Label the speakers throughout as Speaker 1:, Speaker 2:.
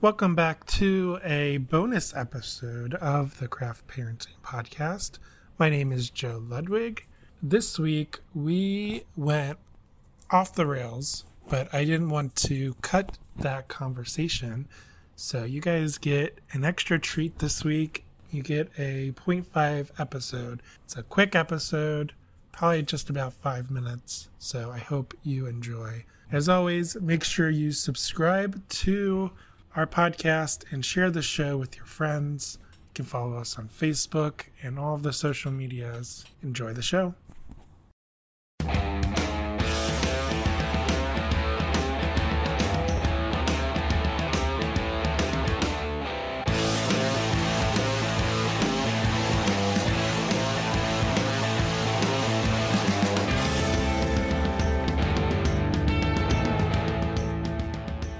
Speaker 1: Welcome back to a bonus episode of the Craft Parenting Podcast. My name is Joe Ludwig. This week we went off the rails, but I didn't want to cut that conversation. So you guys get an extra treat this week. You get a 0.5 episode. It's a quick episode, probably just about five minutes. So I hope you enjoy. As always, make sure you subscribe to our podcast and share the show with your friends. You can follow us on Facebook and all of the social medias. Enjoy the show.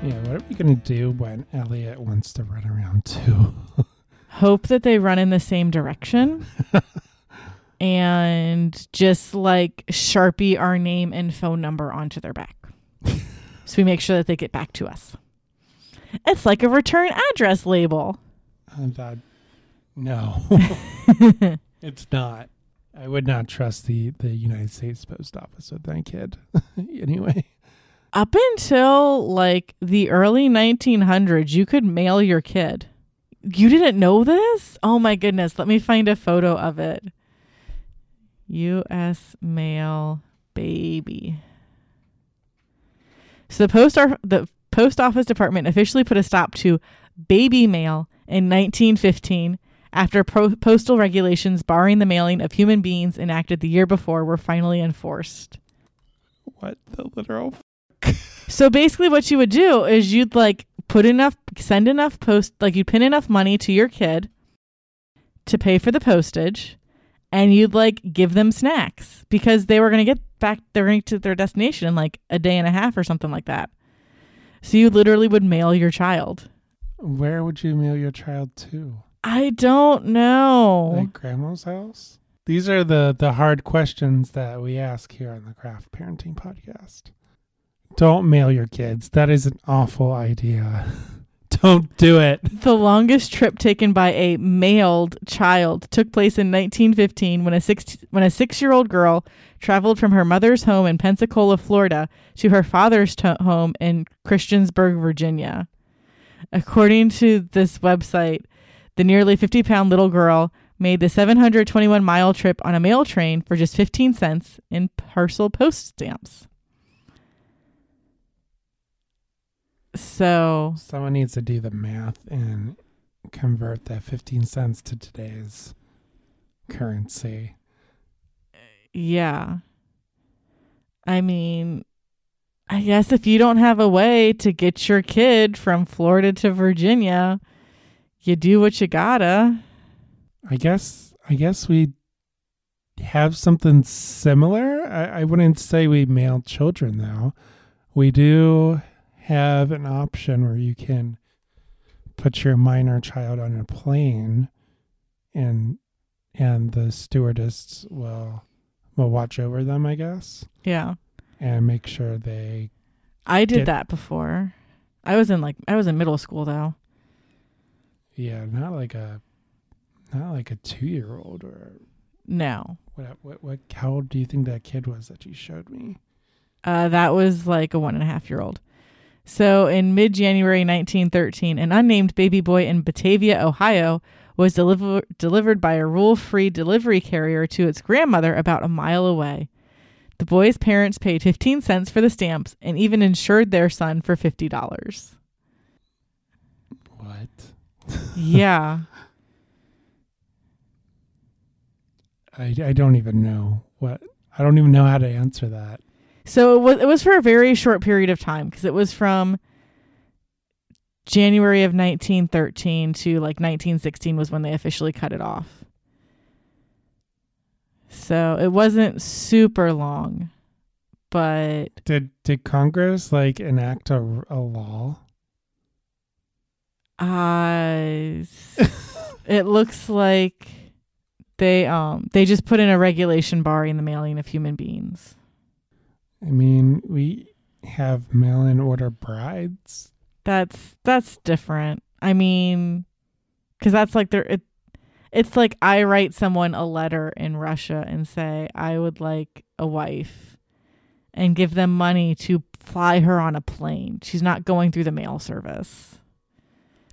Speaker 1: Yeah, what are we going to do when Elliot wants to run around too?
Speaker 2: Hope that they run in the same direction. and just like Sharpie our name and phone number onto their back. so we make sure that they get back to us. It's like a return address label.
Speaker 1: And that, no, it's not. I would not trust the, the United States Post Office with that kid. anyway.
Speaker 2: Up until like the early 1900s, you could mail your kid. You didn't know this? Oh my goodness. Let me find a photo of it. U.S. mail baby. So the post the post office department officially put a stop to baby mail in 1915 after pro- postal regulations barring the mailing of human beings enacted the year before were finally enforced.
Speaker 1: What the literal
Speaker 2: So basically, what you would do is you'd like put enough, send enough post, like you'd pin enough money to your kid to pay for the postage, and you'd like give them snacks because they were going to get back, they're going to their destination in like a day and a half or something like that. So you literally would mail your child.
Speaker 1: Where would you mail your child to?
Speaker 2: I don't know.
Speaker 1: Like grandma's house? These are the the hard questions that we ask here on the Craft Parenting Podcast. Don't mail your kids. That is an awful idea. Don't do it.
Speaker 2: The longest trip taken by a mailed child took place in 1915 when a six when a six year old girl traveled from her mother's home in Pensacola, Florida, to her father's home in Christiansburg, Virginia. According to this website, the nearly 50 pound little girl made the 721 mile trip on a mail train for just 15 cents in parcel post stamps. So
Speaker 1: Someone needs to do the math and convert that 15 cents to today's currency.
Speaker 2: Uh, yeah. I mean, I guess if you don't have a way to get your kid from Florida to Virginia, you do what you gotta.
Speaker 1: I guess I guess we have something similar. I, I wouldn't say we mail children though. We do have an option where you can put your minor child on a plane and and the stewardess will will watch over them, I guess,
Speaker 2: Yeah.
Speaker 1: and make sure they
Speaker 2: I did
Speaker 1: Get-
Speaker 2: that before. I was in like I was in middle school though.
Speaker 1: yeah, not like a not like a 2-year-old or
Speaker 2: No.
Speaker 1: what what what how old do you think that kid was that you showed me?
Speaker 2: Uh, that was like a one and a half year old. So in mid January 1913, an unnamed baby boy in Batavia, Ohio, was deliver- delivered by a rural free delivery carrier to its grandmother about a mile away. The boy's parents paid 15 cents for the stamps and even insured their son for $50.
Speaker 1: What?
Speaker 2: yeah.
Speaker 1: I, I don't even know what I don't even know how to answer that.
Speaker 2: So it was, it was for a very short period of time because it was from January of 1913 to like 1916 was when they officially cut it off. So it wasn't super long, but
Speaker 1: Did did Congress like enact a, a law?
Speaker 2: uh, it looks like they um they just put in a regulation barring the mailing of human beings.
Speaker 1: I mean, we have mail-in order brides.
Speaker 2: That's that's different. I mean, because that's like there. It, it's like I write someone a letter in Russia and say I would like a wife, and give them money to fly her on a plane. She's not going through the mail service,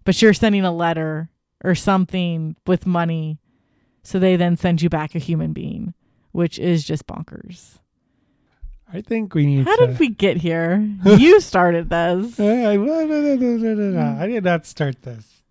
Speaker 2: but you're sending a letter or something with money, so they then send you back a human being, which is just bonkers.
Speaker 1: I think we need.
Speaker 2: How
Speaker 1: to,
Speaker 2: did we get here? you started this.
Speaker 1: Uh. I did not start this.